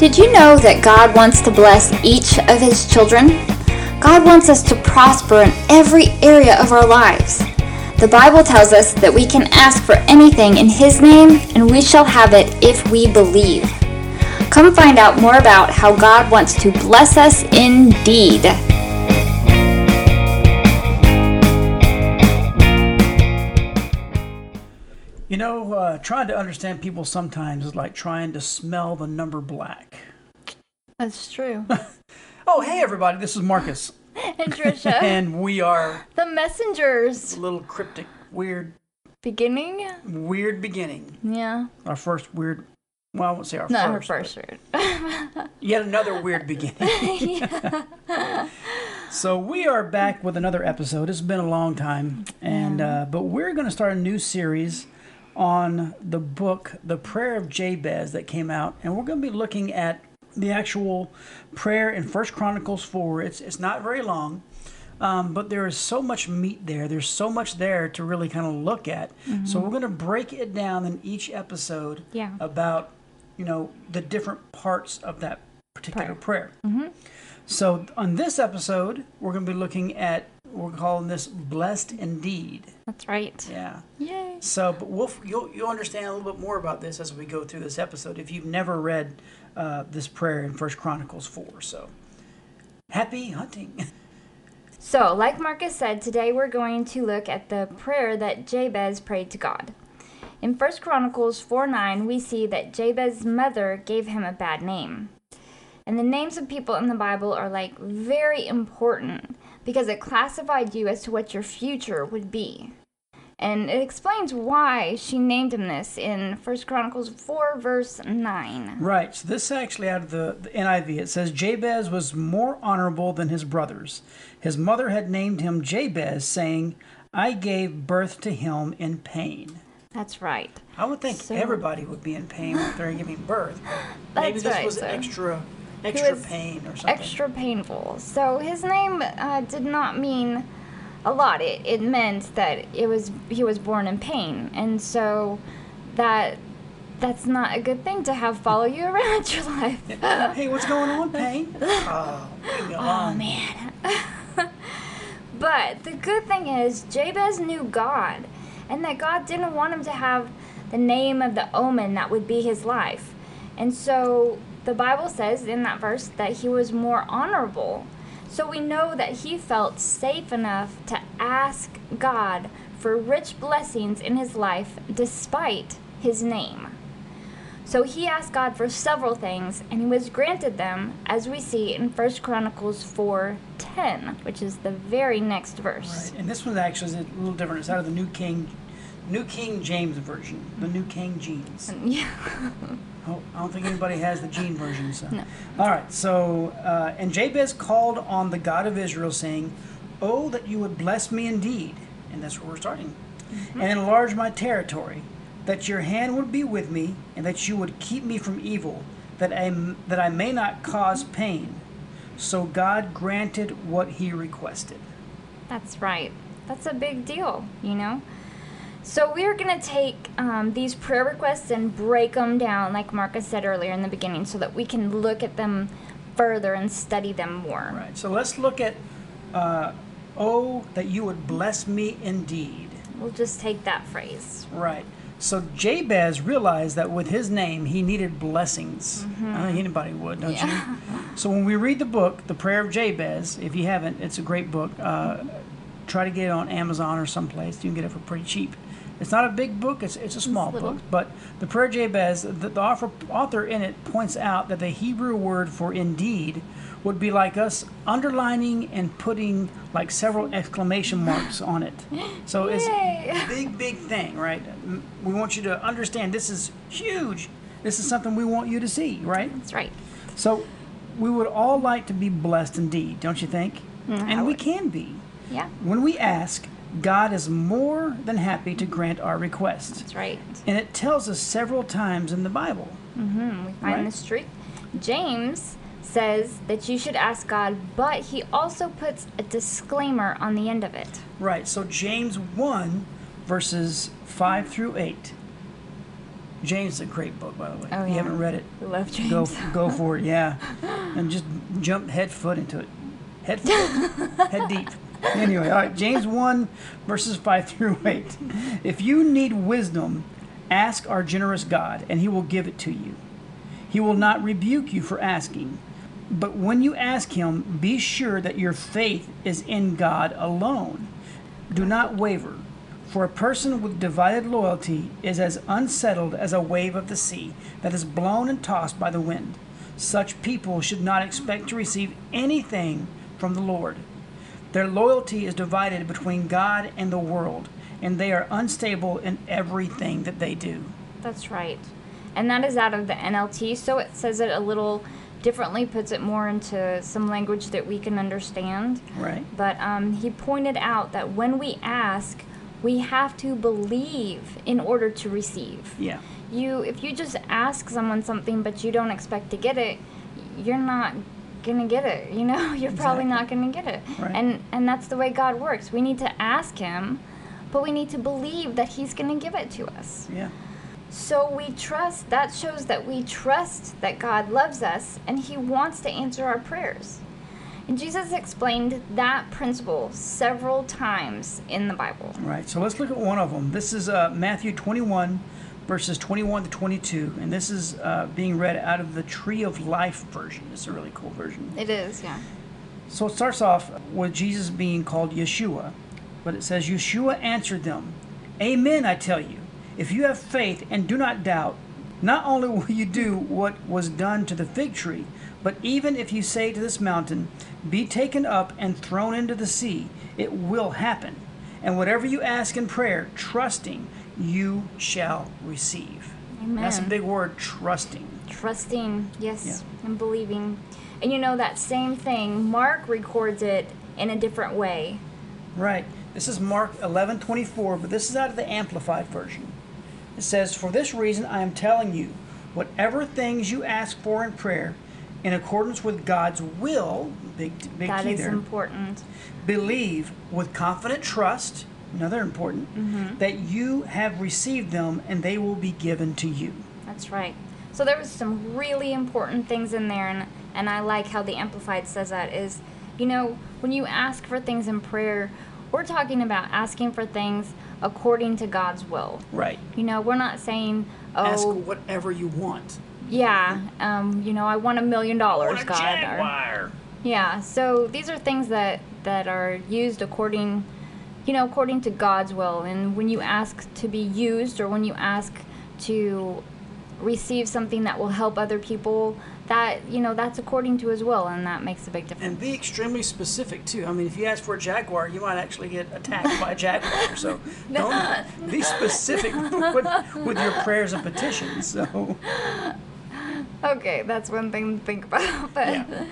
Did you know that God wants to bless each of His children? God wants us to prosper in every area of our lives. The Bible tells us that we can ask for anything in His name and we shall have it if we believe. Come find out more about how God wants to bless us indeed. Uh, trying to understand people sometimes is like trying to smell the number black. That's true. Oh, hey, everybody, this is Marcus. and Trisha, and we are the messengers. a little cryptic, weird, Beginning? weird beginning. Yeah. Our first weird, well, I won't say our Not her first. first word. Yet another weird beginning. so we are back with another episode. It's been a long time, and uh, but we're going to start a new series on the book, The Prayer of Jabez, that came out, and we're going to be looking at the actual prayer in First Chronicles four. It's it's not very long. Um, but there is so much meat there. There's so much there to really kind of look at. So we're going to break it down in each episode Yeah. about, you know, the different parts of that particular prayer. Mm-hmm. So on this episode, we're going to be looking at we're calling this blessed indeed. That's right. Yeah. Yay. So, but we'll you'll you'll understand a little bit more about this as we go through this episode. If you've never read uh, this prayer in First Chronicles four, so happy hunting. So, like Marcus said, today we're going to look at the prayer that Jabez prayed to God. In 1 Chronicles 4 9, we see that Jabez's mother gave him a bad name. And the names of people in the Bible are like very important because it classified you as to what your future would be. And it explains why she named him this in 1 Chronicles 4, verse 9. Right. So this is actually out of the, the NIV. It says Jabez was more honorable than his brothers. His mother had named him Jabez, saying, "I gave birth to him in pain." That's right. I would think So- everybody would be in pain when they're giving birth. Maybe this right, was so- extra, extra pain or something. extra painful. So his name uh, did not mean a lot. It, it meant that it was he was born in pain, and so that that's not a good thing to have follow you around your life. hey, what's going on, pain? Oh, Oh man. but the good thing is Jabez knew God, and that God didn't want him to have the name of the omen that would be his life. And so the Bible says in that verse that he was more honorable. So we know that he felt safe enough to ask God for rich blessings in his life despite his name. So he asked God for several things, and he was granted them, as we see in 1 Chronicles 4:10, which is the very next verse. Right. And this one actually is a little different. It's out of the New King, New King James version, the New King Jeans. Yeah. Oh, I don't think anybody has the Gene version. So. No. All right. So, uh, and Jabez called on the God of Israel, saying, "Oh, that you would bless me indeed." And that's where we're starting. And enlarge my territory, that your hand would be with me, and that you would keep me from evil, that I that I may not cause pain. So God granted what he requested. That's right. That's a big deal, you know? So we're going to take um, these prayer requests and break them down, like Marcus said earlier in the beginning, so that we can look at them further and study them more. Right. So let's look at, uh, "Oh, that you would bless me indeed." We'll just take that phrase. Right. So Jabez realized that with his name, he needed blessings. I think anybody would, don't you? So when we read the book, The Prayer of Jabez, if you haven't, it's a great book. Uh, try to get it on Amazon or someplace. You can get it for pretty cheap. It's not a big book, it's, it's a small little. book. But The Prayer of Jabez, the, the author, author in it points out that the Hebrew word for indeed would be like us underlining and putting like several exclamation marks on it. So it's a big, big thing, right? We want you to understand this is huge. This is something we want you to see, right? That's right. So we would all like to be blessed indeed, don't you think? Mm, I and we can be. Yeah, When we ask, God is more than happy to grant our requests. that's right. And it tells us several times in the Bible. Mm-hmm. We find Right. this truth. James says that you should ask God, but he also puts a disclaimer on the end of it. Right. So James 1, verses 5 through 8. James is a great book, by the way. Oh, if you haven't read it, We love James. go go for it. Yeah, and just jump head foot into it. Head foot, head deep. Anyway, all right. James one verses five through eight. If you need wisdom, ask our generous God, and He will give it to you. He will not rebuke you for asking. But when you ask Him, be sure that your faith is in God alone. Do not waver, for a person with divided loyalty is as unsettled as a wave of the sea that is blown and tossed by the wind. Such people should not expect to receive anything from the Lord. Their loyalty is divided between God and the world, and they are unstable in everything that they do. That's right. And that is out of the NLT, so it says it a little differently, puts it more into some language that we can understand. Right? But um, he pointed out that when we ask, we have to believe in order to receive. Yeah. You, if you just ask someone something but you don't expect to get it, you're not gonna get it. You know, you're probably not gonna get it. Right. And and that's the way God works. We need to ask Him, but we need to believe that He's gonna give it to us. Yeah. So we trust, that shows that we trust that God loves us and He wants to answer our prayers. And Jesus explained that principle several times in the Bible. Right. So let's look at one of them. This is uh, Matthew 21, verses 21 to 22, and this is uh, being read out of the Tree of Life version. It's a really cool version. It is, yeah. So it starts off with Jesus being called Yeshua, but it says, Yeshua answered them, Amen, I tell you. If you have faith and do not doubt, not only will you do what was done to the fig tree, but even if you say to this mountain, Be taken up and thrown into the sea, it will happen. And whatever you ask in prayer, trusting, you shall receive. Amen. That's a big word, trusting. Trusting, yes, Yeah. and believing. And you know, that same thing, Mark records it in a different way. Right. This is Mark 11:24, but this is out of the amplified version. It says, "For this reason I am telling you, whatever things you ask for in prayer, in accordance with God's will, big big That key is there, important. believe with confident trust, another important, Mm-hmm. that you have received them and they will be given to you." That's right. So there was some really important things in there, and and I like how the Amplified says that is, you know, when you ask for things in prayer, we're talking about asking for things according to God's will. Right. You know, we're not saying, oh. Ask whatever you want. yeah, um, you know, I want a million dollars, Or a God. or- yeah. So these are things that that are used according, you know, according to God's will. And when you ask to be used, or when you ask to receive something that will help other people, that you know, that's according to His will, and that makes a big difference. And be extremely specific too. I mean, if you ask for a jaguar, you might actually get attacked by a jaguar. So don't be specific with, with your prayers and petitions. So Okay, that's one thing to think about. But Yeah.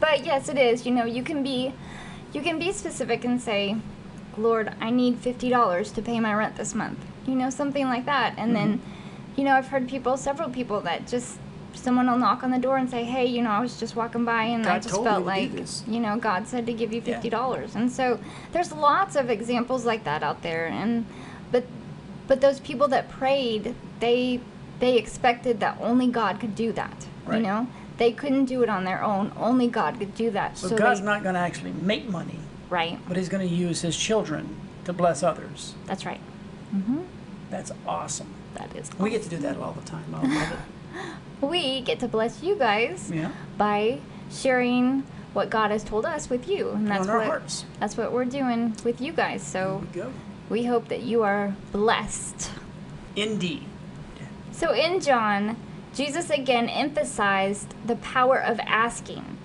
but yes, it is. You know, you can be you can be specific and say, "Lord, I need $50 to pay my rent this month." You know, something like that. And then Mm-hmm. you know, I've heard people, several people that just someone will knock on the door and say, "Hey, you know, I was just walking by and I just felt like, you know, God said to give you $50." And so there's lots of examples like that out there and but but those people that prayed, they they expected that only God could do that. Right. You know, they couldn't do it on their own. Only God could do that. so So, God's they, not going to actually make money, right. but He's going to use His children to bless others. That's right. Mm-hmm. That's awesome. That is. We get to do that all the time. I love it. We get to bless you guys Yeah. by sharing what God has told us with you, and that's our what hearts. that's what we're doing with you guys. So we go. we hope that you are blessed. Indeed. So in John, Jesus again emphasized the power of asking.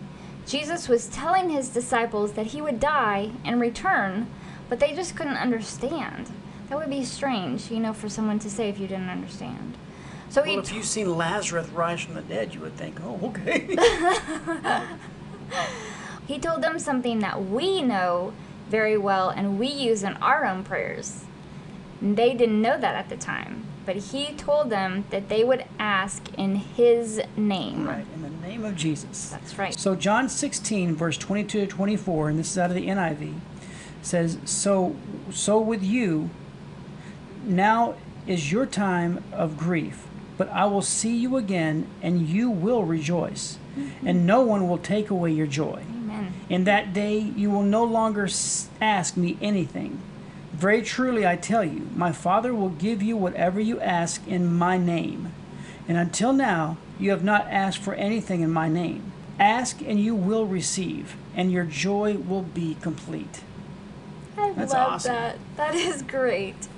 Jesus was telling his disciples that he would die and return, but they just couldn't understand. That would be strange, you know, for someone to say if you didn't understand. So he Well, if you've seen Lazarus rise from the dead, you would think, oh, okay. he told them something that we know very well and we use in our own prayers. They didn't know that at the time, but he told them that they would ask in his name. right. In the name of Jesus. That's right. So John 16 verse 22 to 24 and this is out of the NIV says so so with you now is your time of grief but I will see you again, and you will rejoice, mm-hmm. and no one will take away your joy. Amen. In that day you will no longer ask me anything. Very truly I tell you, my Father will give you whatever you ask in my name. And until now, you have not asked for anything in my name. Ask and you will receive, and your joy will be complete. I That's love awesome. that. That is great.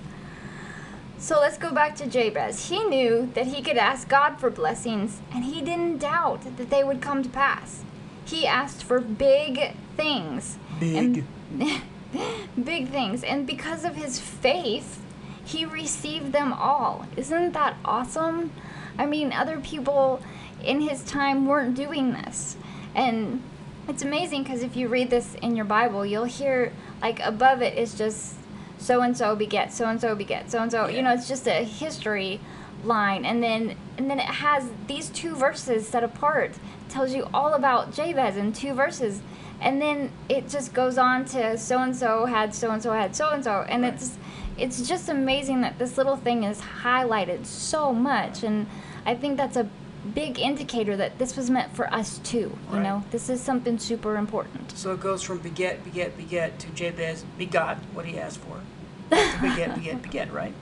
So let's go back to Jabez. He knew that he could ask God for blessings, and he didn't doubt that they would come to pass. He asked for big things. Big. And big things. And because of his faith, he received them all. Isn't that awesome? I mean, other people in his time weren't doing this. And it's amazing because if you read this in your Bible, you'll hear like above it is just so and so beget, so and so beget, so and so. You know, it's just a history line, and then and then it has these two verses set apart. tells you all about Jabez in two verses, and then it just goes on to so and so had so and so had so and so, and it's it's just amazing that this little thing is highlighted so much, and I think that's a big indicator that this was meant for us too. You Right. know, this is something super important. So it goes from beget, beget, beget to Jabez begot what he asked for. To beget, beget, beget, right?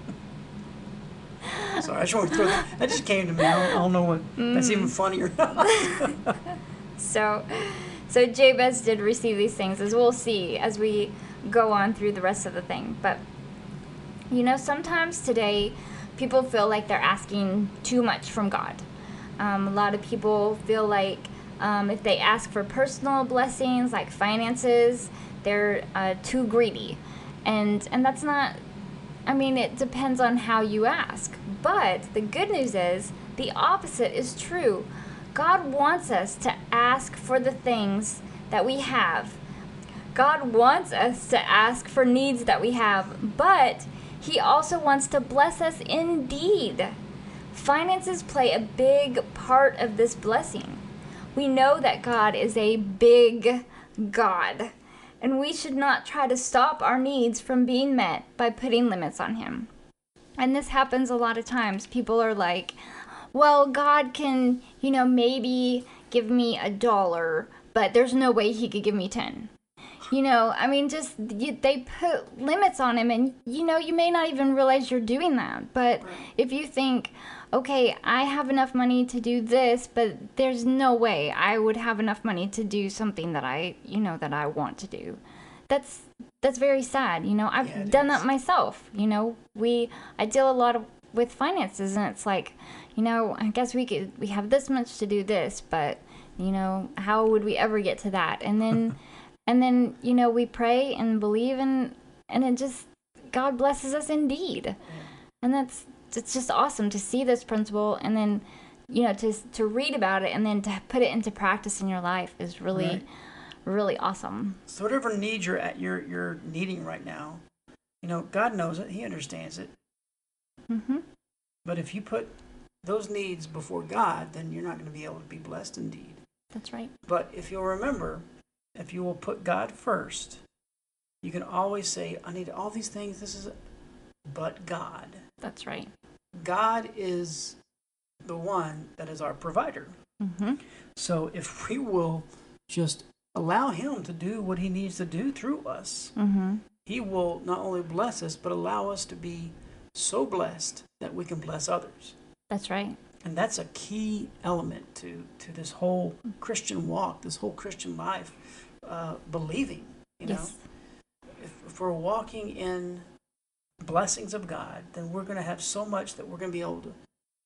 Sorry, I just want to throw that. That just came to me. I don't, I don't know what that's even mm. or not. So, so Jabez did receive these things, as we'll see as we go on through the rest of the thing. But you know, sometimes today, people feel like they're asking too much from God. Um, a lot of people feel like um, if they ask for personal blessings like finances, they're uh, too greedy, and and that's not. I mean, it depends on how you ask. But the good news is the opposite is true. God wants us to ask for the things that we have. God wants us to ask for needs that we have, but He also wants to bless us indeed. Finances play a big part of this blessing. We know that God is a big God, and we should not try to stop our needs from being met by putting limits on Him. And this happens a lot of times. People are like, well, God can, you know, maybe give me a dollar, but there's no way He could give me 10. You know, I mean, just you, they put limits on him, and you know, you may not even realize you're doing that. But if you think, okay, I have enough money to do this, but there's no way I would have enough money to do something that I, you know, that I want to do. That's that's very sad. You know, I've Yeah, done is. that myself. You know, we I deal a lot of, with finances, and it's like, you know, I guess we could we have this much to do this, but you know, how would we ever get to that? And then and then you know we pray and believe and and it just god blesses us indeed and that's it's just awesome to see this principle and then you know to to read about it and then to put it into practice in your life is really Right. really awesome So whatever need you're at, you're you're needing right now, you know, God knows it. He understands it. Hmm But if you put those needs before God, then you're not going to be able to be blessed indeed. that's right But if you'll remember, if you will put God first, you can always say, "I need all these things. This is," but God. that's right God is the one that is our provider. hmm So if we will just allow Him to do what He needs to do through us, hmm He will not only bless us, but allow us to be so blessed that we can bless others. that's right And that's a key element to, to this whole Christian walk, this whole Christian life, uh, believing. You know, yes if, if we're walking in blessings of God, then we're going to have so much that we're going to be able to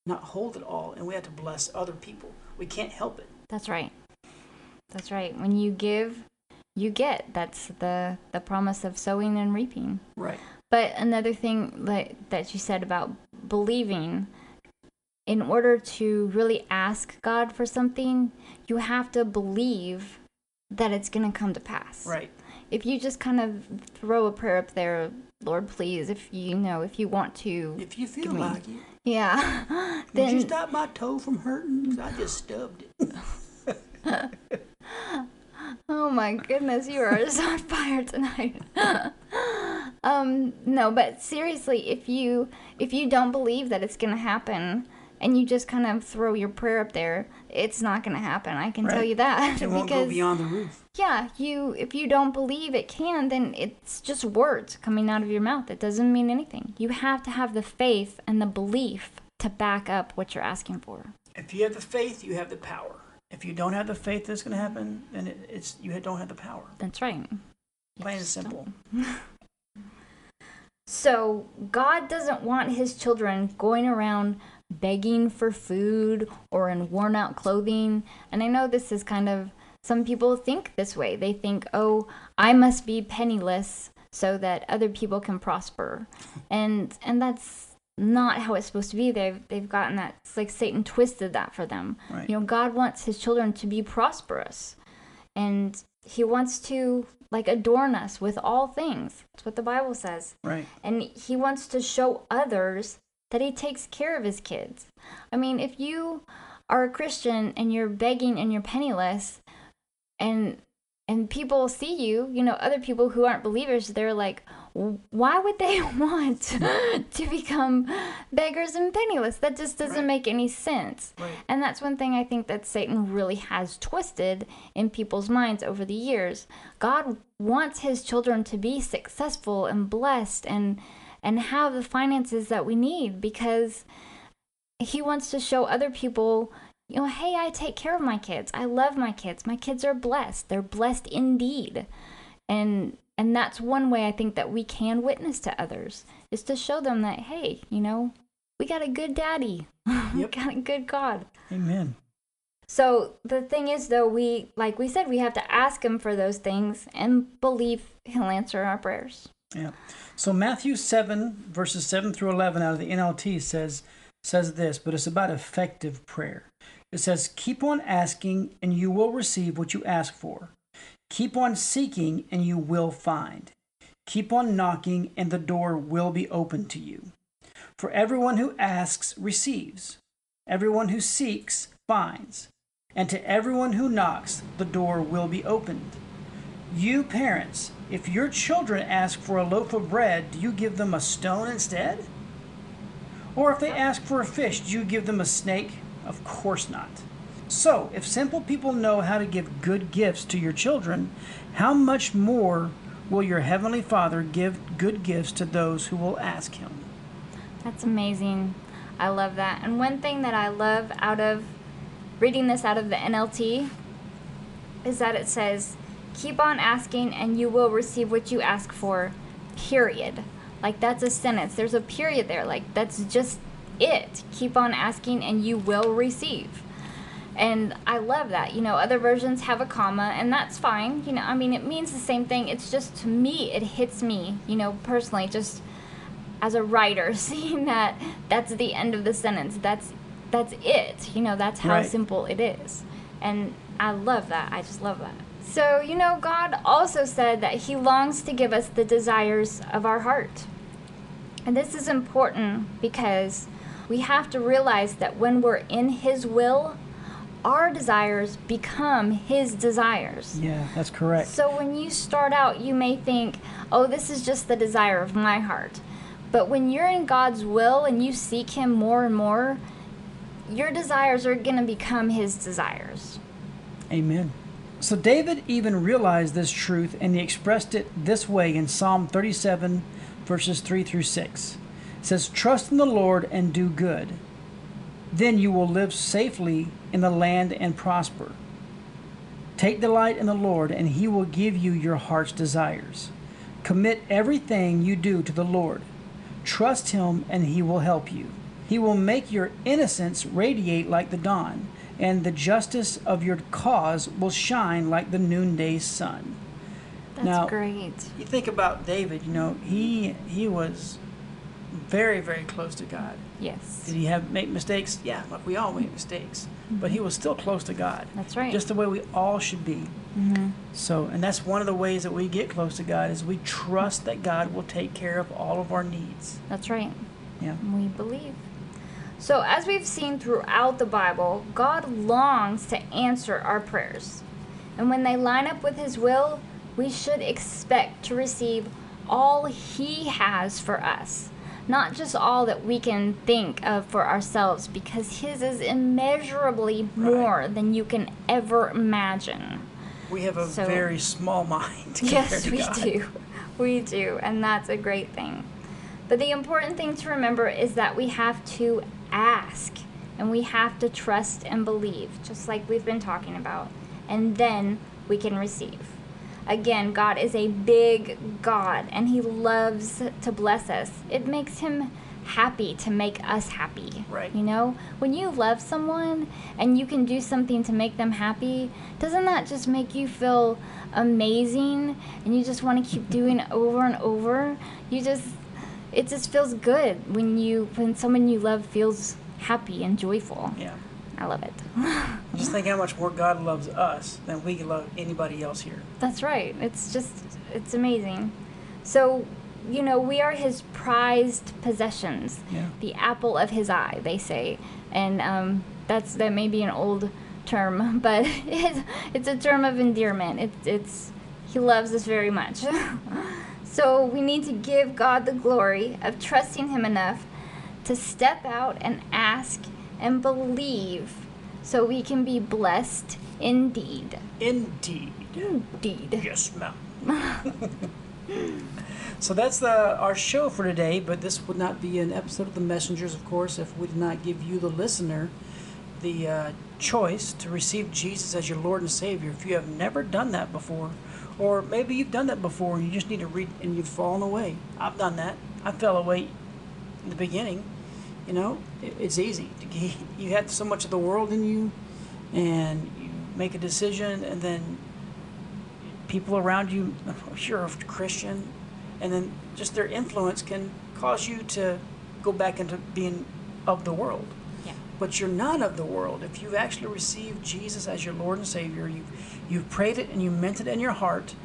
not hold it all, and we have to bless other people. We can't help it. that's right that's right when you give you get that's the the promise of sowing and reaping Right. But another thing that, that you said about believing, in order to really ask God for something, you have to believe that it's going to come to pass. Right. If you just kind of throw a prayer up there, Lord, please, if you know, if you want to, If you feel me- like it, yeah, would you stop my toe from hurting? I just stubbed it. Oh my goodness, you are on fire tonight. um, no, but seriously, if you if you don't believe that it's gonna happen, and you just kind of throw your prayer up there, it's not going to happen. I can tell you that. It won't go beyond the roof. yeah, you if you don't believe it can, then it's just words coming out of your mouth. It doesn't mean anything. You have to have the faith and the belief to back up what you're asking for. If you have the faith, you have the power. If you don't have the faith that's going to happen, then it, it's you don't have the power. That's right. Plain and simple. So, God doesn't want his children going around begging for food or in worn out clothing. And I know this is kind of, some people think this way. They think, oh, I must be penniless so that other people can prosper. And, and that's not how it's supposed to be. They've, they've gotten that, it's like Satan twisted that for them. Right. You know, God wants his children to be prosperous. And he wants to like adorn us with all things. That's what the Bible says. Right. And he wants to show others that he takes care of his kids. I mean, if you are a Christian and you're begging and you're penniless and and people see you, you know, other people who aren't believers, they're like, why would they want to become beggars and penniless? That just doesn't Right. make any sense. Right. And that's one thing I think that Satan really has twisted in people's minds over the years. God wants his children to be successful and blessed and and have the finances that we need because he wants to show other people, you know, hey, I take care of my kids. I love my kids. My kids are blessed. They're blessed indeed. And and that's one way I think that we can witness to others is to show them that hey, you know, we got a good daddy. we got a good God. Amen. So the thing is though, we like we said we have to ask him for those things and believe he'll answer our prayers. Yeah. So Matthew 7 verses 7 through 11 out of the NLT says says this, but it's about effective prayer. It says, "Keep on asking and you will receive what you ask for. Keep on seeking and you will find. Keep on knocking and the door will be opened to you. For everyone who asks receives. Everyone who seeks finds. And to everyone who knocks, the door will be opened." You parents, if your children ask for a loaf of bread, do you give them a stone instead? Or if they ask for a fish, do you give them a snake? Of course not. So, if simple people know how to give good gifts to your children, how much more will your heavenly Father give good gifts to those who will ask him? That's amazing. I love that. And one thing that I love out of reading this out of the NLT is that it says, keep on asking and you will receive what you ask for, period. Like that's a sentence. There's a period there. Like that's just it. Keep on asking and you will receive. And I love that. You know, other versions have a comma, and that's fine. You know, I mean, it means the same thing. It's just to me, it hits me, you know, personally, just as a writer, seeing that that's the end of the sentence. That's that's it. You know, that's how Right. simple it is. And I love that. I just love that. So, you know, God also said that He longs to give us the desires of our heart. And this is important because we have to realize that when we're in His will, our desires become His desires. Yeah, that's correct. So when you start out, you may think, oh, this is just the desire of my heart. But when you're in God's will and you seek Him more and more, your desires are going to become His desires. Amen. So David even realized this truth and he expressed it this way in Psalm 37, verses 3 through 6. It says, Trust in the Lord and do good. Then you will live safely in the land and prosper. Take delight in the Lord, and he will give you your heart's desires. Commit everything you do to the Lord. Trust him, and he will help you. He will make your innocence radiate like the dawn, and the justice of your cause will shine like the noonday sun. That's Now- great. You think about David, you know, he he was very, very close to God. Yes. Did he have make mistakes? Yeah, like we all make mistakes. But he was still close to God. That's right. Just the way we all should be. hmm So, and that's one of the ways that we get close to God is we trust that God will take care of all of our needs. That's right. Yeah. We believe. So, as we've seen throughout the Bible, God longs to answer our prayers. And when they line up with His will, we should expect to receive all He has for us. Not just all that we can think of for ourselves, because His is immeasurably more than you can ever imagine. We have a So- very small mind. Yes, to we God. do. We do, and that's a great thing. But the important thing to remember is that we have to ask and we have to trust and believe, just like we've been talking about, and then we can receive. Again, God is a big God and He loves to bless us. It makes Him happy to make us happy. Right. You know, when you love someone and you can do something to make them happy, doesn't that just make you feel amazing and you just want to keep doing over and over? You just it just feels good when you when someone you love feels happy and joyful. Yeah. I love it. Just think how much more God loves us than we can love anybody else here. That's right. It's just, it's amazing. So, you know, we are his prized possessions, Yeah. the apple of his eye, they say. And um, that's that may be an old term, but it's, it's a term of endearment. It's, it's, he loves us very much. so we need to give God the glory of trusting him enough to step out and ask and believe so we can be blessed indeed. Indeed. Indeed. Yes, ma'am. so that's the our show for today, but this would not be an episode of The Messengers, of course, if we did not give you, the listener, the uh, choice to receive Jesus as your Lord and Savior. If you have never done that before, or maybe you've done that before and you just need to read and you've fallen away. I've done that. I fell away in the beginning. You know, it, it's easy. You have so much of the world in you, and you make a decision, and then people around you, you're a Christian, and then just their influence can cause you to go back into being of the world. Yeah. But you're not of the world. If you've actually received Jesus as your Lord and Savior, you've, you've prayed it and you meant it in your heart,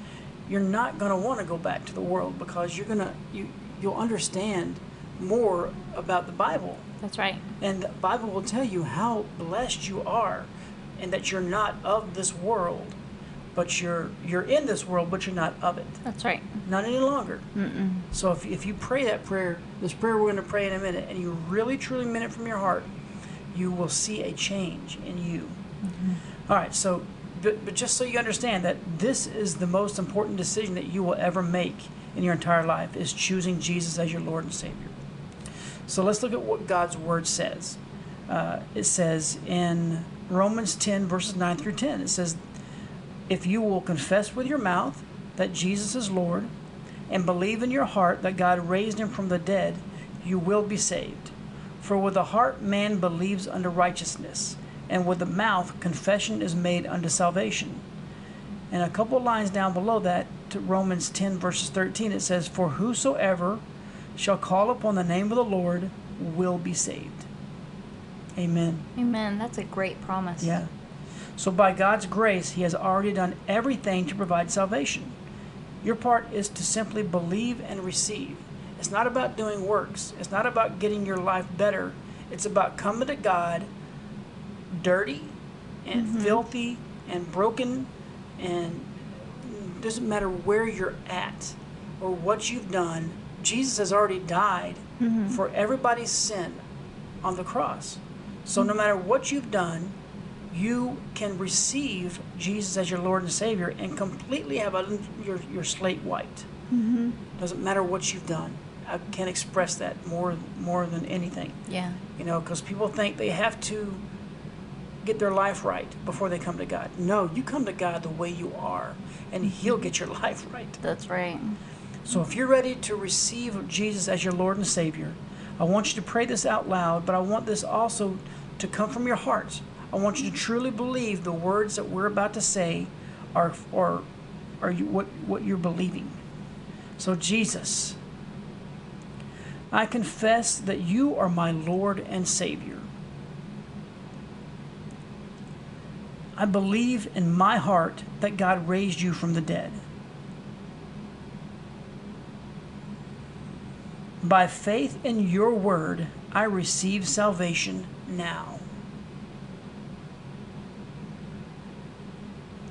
you're not going to want to go back to the world because you're going to, you, you'll understand more about the Bible. That's right. And the Bible will tell you how blessed you are and that you're not of this world, but you're you're in this world, but you're not of it. That's right. Not any longer. So if, if you pray that prayer, this prayer we're going to pray in a minute, and you really truly mean it from your heart, you will see a change in you. Mm-hmm. All right, so but, but just so you understand that this is the most important decision that you will ever make in your entire life is choosing Jesus as your Lord and Savior. So let's look at what God's Word says. Uh, it says in Romans 10, verses 9 through 10, it says, If you will confess with your mouth that Jesus is Lord and believe in your heart that God raised him from the dead, you will be saved. For with the heart man believes unto righteousness, and with the mouth confession is made unto salvation. And a couple lines down below that, to Romans 10, verses 13, it says, For whosoever shall call upon the name of the Lord will be saved. Amen. Amen. That's a great promise. Yeah. So by God's grace, He has already done everything to provide salvation. Your part is to simply believe and receive. It's not about doing works. It's not about getting your life better. It's about coming to God dirty and mm-hmm. filthy and broken and doesn't matter where you're at or what you've done. Jesus has already died mm-hmm. for everybody's sin on the cross. So no matter what you've done, you can receive Jesus as your Lord and Savior and completely have a, your, your slate wiped. Mm-hmm. Doesn't matter what you've done. I can't express that more more than anything. Yeah. You know, because people think they have to get their life right before they come to God. No, you come to God the way you are, and He'll get your life right. That's right. So if you're ready to receive Jesus as your Lord and Savior, I want you to pray this out loud, but I want this also to come from your heart. I want you to truly believe the words that we're about to say are are are you what what you're believing. So Jesus, I confess that you are my Lord and Savior. I believe in my heart that God raised you from the dead. By faith in your word, I receive salvation now.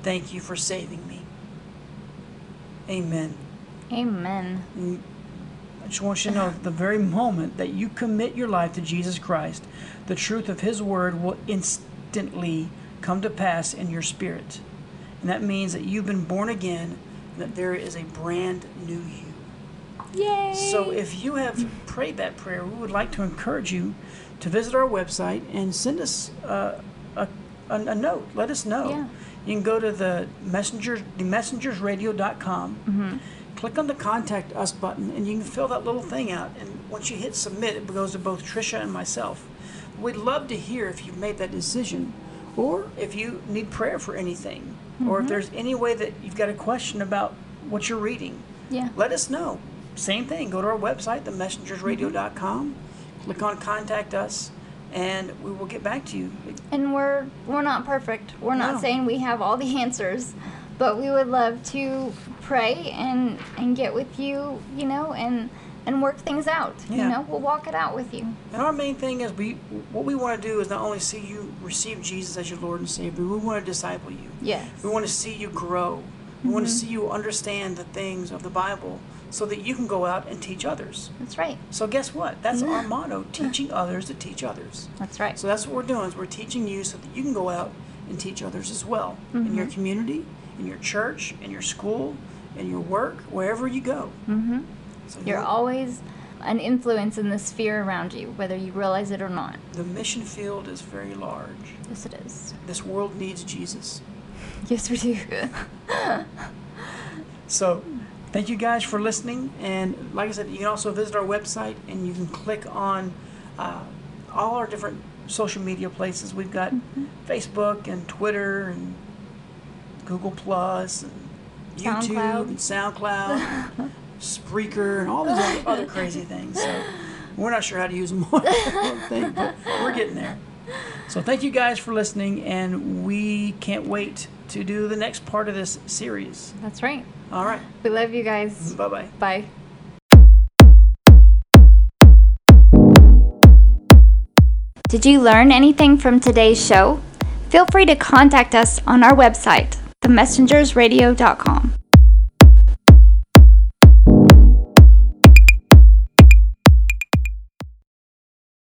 Thank you for saving me. Amen. Amen. Mm. I just want you to know the very moment that you commit your life to Jesus Christ, the truth of His Word will instantly come to pass in your spirit. And that means that you've been born again, that there is a brand new you. Yay! So if you have prayed that prayer, we would like to encourage you to visit our website and send us uh, a, a, a note. Let us know. Yeah. You can go to the messengers, the messengersradio.com, Mm-hmm. click on the contact us button, and you can fill that little thing out. And once you hit submit, it goes to both Trisha and myself. We'd love to hear if you've made that decision, or if you need prayer for anything, or Mm-hmm. if there's any way that you've got a question about what you're reading yeah. let us know. Same thing. Go to our website, themessengersradio.com, mm-hmm. click on contact us, and we will get back to you. And we're we're not perfect. We're not No. saying we have all the answers, but we would love to pray and and get with you, you know, and and work things out. Yeah. You know, we'll walk it out with you. And our main thing is we what we want to do is not only see you receive Jesus as your Lord and Savior, we want to disciple you. Yes. We want to see you grow. We want to mm-hmm. see you understand the things of the Bible so that you can go out and teach others. That's right. So guess what? That's our motto, teaching others to teach others. That's right. So that's what we're doing is we're teaching you so that you can go out and teach others as well in your community, in your church, in your school, in your work, wherever you go. Mhm. So You're you- always an influence in the sphere around you, whether you realize it or not. the mission field is very large. Yes, it is. This world needs Jesus. Yes, we do. So thank you guys for listening. And like I said, you can also visit our website and you can click on uh, all our different social media places. We've got Facebook and Twitter and Google Plus and YouTube SoundCloud. and SoundCloud, Spreaker, and all these other, other crazy things. So we're not sure how to use them all, don't but we're getting there. So thank you guys for listening, and we can't wait to do the next part of this series. That's right. All right. We love you guys. Bye bye. Bye. Did you learn anything from today's show? Feel free to contact us on our website, themessengersradio.com.